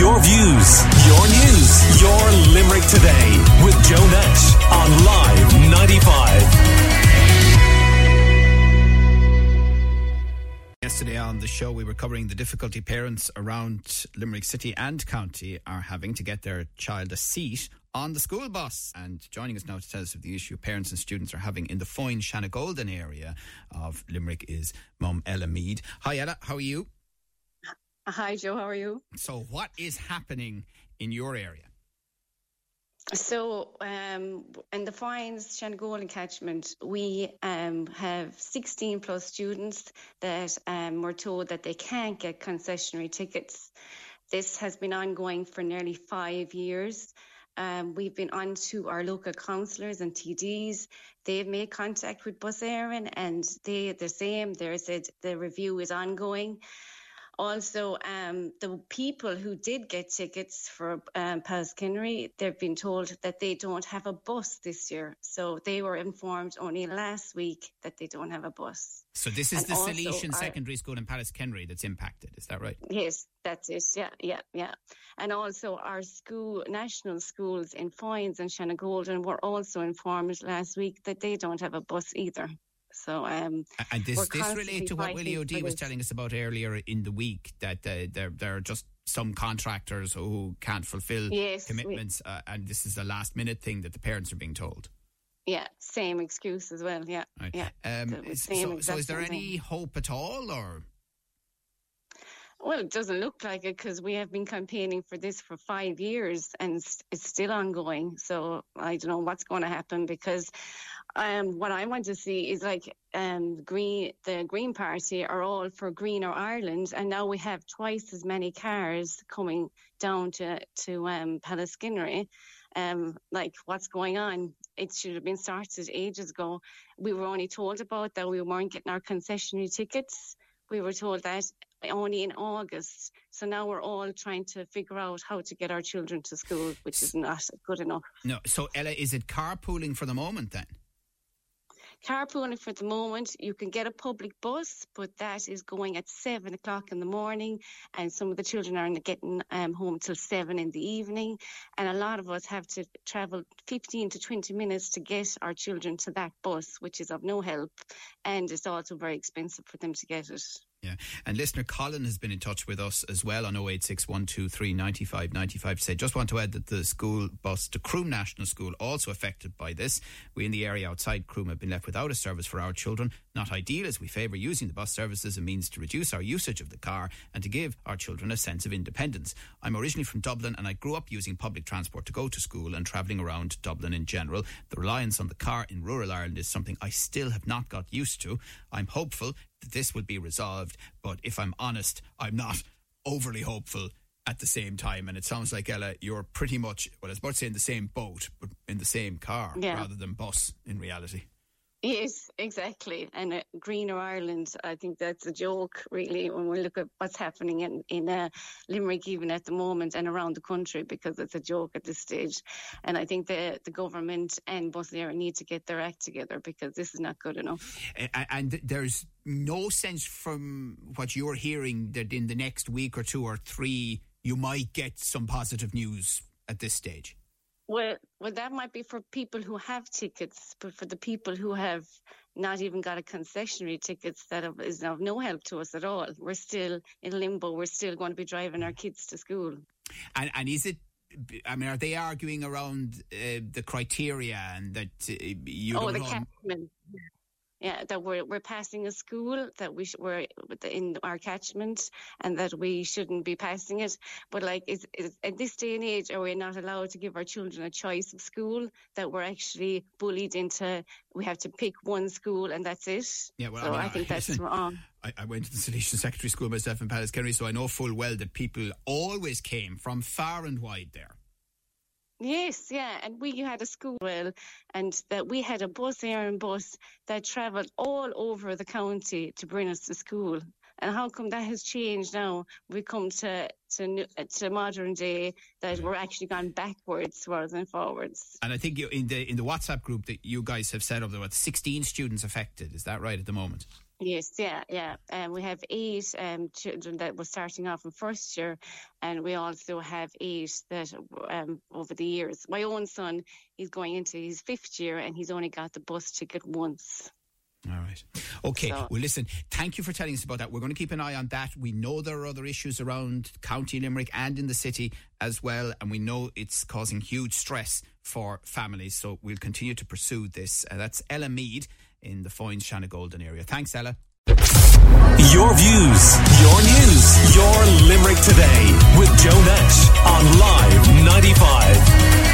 Your views, your news, your Limerick today with Joe Nash on Live 95. Yesterday on the show, we were covering the difficulty parents around Limerick City and County are having to get their child a seat on the school bus. And joining us now to tell us of the issue parents and students are having in the Foynes Shanagolden area of Limerick is Mum Ella Meade. Hi, Ella. How are you? Hi, Joe. How are you? So, what is happening in your area? So, um, in the Foynes Shanagolden catchment, we um, have 16 plus students that um, were told that they can't get concessionary tickets. This has been ongoing for nearly five years. Um, we've been on to our local councillors and TDs. They've made contact with Bus Éireann and they the same. They said the review is ongoing. Also, um, the people who did get tickets for um, Pallaskenry, they've been told that they don't have a bus this year. So they were informed only last week that they don't have a bus. So this is And the Salesian Secondary School in Pallaskenry that's impacted. Is that right? Yes, that's it. Yeah, yeah, yeah. And also our school, national schools in Foynes and Shanagolden were also informed last week that they don't have a bus either. So, um, And this this relates to what Willie O'Dea was telling us about earlier in the week that uh, there there are just some contractors who can't fulfil Yes, we- commitments, uh, and this is a last minute thing that the parents are being told. yeah, same excuse as well. Yeah, Right. yeah. Um, so, so is there any hope at all, or Well, it doesn't look like it because we have been campaigning for this for five years and it's, still ongoing. So I don't know what's going to happen because um, what I want to see is like um, Green, the Green Party are all for greener Ireland, and now we have twice as many cars coming down to to um, Pallaskenry. Um, like what's going on? It should have been started ages ago. We were only told about that we weren't getting our concessionary tickets. We were told that only in August. So now we're all trying to figure out how to get our children to school, which is not good enough. no? So Ella, is it carpooling for the moment then? Carpooling for the moment, you can get a public bus, but that is going at seven o'clock in the morning, and some of the children aren't getting um, home till seven in the evening. And a lot of us have to travel 15 to 20 minutes to get our children to that bus, which is of no help, and it's also very expensive for them to get it. Yeah. And listener Colin has been in touch with us as well on 086 95 95 to say, just want to add that the school bus to Croom National School also affected by this. We in the area outside Croom have been left without a service for our children. Not ideal as we favour using the bus service as a means to reduce our usage of the car and to give our children a sense of independence. I'm originally from Dublin and I grew up using public transport to go to school and travelling around Dublin in general. The reliance on the car in rural Ireland is something I still have not got used to. I'm hopeful that this will be resolved, but if I'm honest, I'm not overly hopeful at the same time. And it sounds like, Ella, you're pretty much, well, I was about to say in the same boat, but in the same car Yeah. rather than bus in reality. Yes, exactly. And uh, Greener Ireland, I think that's a joke, really, when we look at what's happening in, in uh, Limerick, even at the moment, and around the country, because it's a joke at this stage. And I think the, the government and Éireann need to get their act together because this is not good enough. And there's no sense from what you're hearing that in the next week or two or three, you might get some positive news at this stage. Well, well, that might be for people who have tickets, but for the people who have not even got a concessionary tickets, that is of- no help to us at all. We're still in limbo. We're still going to be driving our kids to school. And, and is it, I mean, are they arguing around uh, the criteria and that uh, you oh, don't the know? catchment. Yeah, that we're we're passing a school that we sh- we're in our catchment and that we shouldn't be passing it. But like, is, is at this day and age, are we not allowed to give our children a choice of school? That we're actually bullied into we have to pick one school and that's it. Yeah, well, I mean, I, think that's listen, wrong. I, I went to the Salesian Secondary School myself in Pallaskenry, so I know full well that people always came from far and wide there. Yes, yeah, and we had a school and that we had a bus, Éireann bus, that travelled all over the county to bring us to school. And how come that has changed now? We come to to, to modern day that we're actually gone backwards rather than forwards. And I think you, in the in the WhatsApp group that you guys have set up, there were 16 students affected. Is that right at the moment? Yes, yeah, yeah. Um, we have eight um, children that were starting off in first year, and we also have eight that um, over the years. My own son, he's going into his fifth year, and he's only got the bus ticket once. All right. Okay. So, well, listen, thank you for telling us about that. We're going to keep an eye on that. We know there are other issues around County Limerick and in the city as well, and we know it's causing huge stress for families. So we'll continue to pursue this. Uh, that's Ella Meade in the Foynes Shanagolden area. Thanks, Ella. Your views, your news, your Limerick today with Joe Nash on Live 95.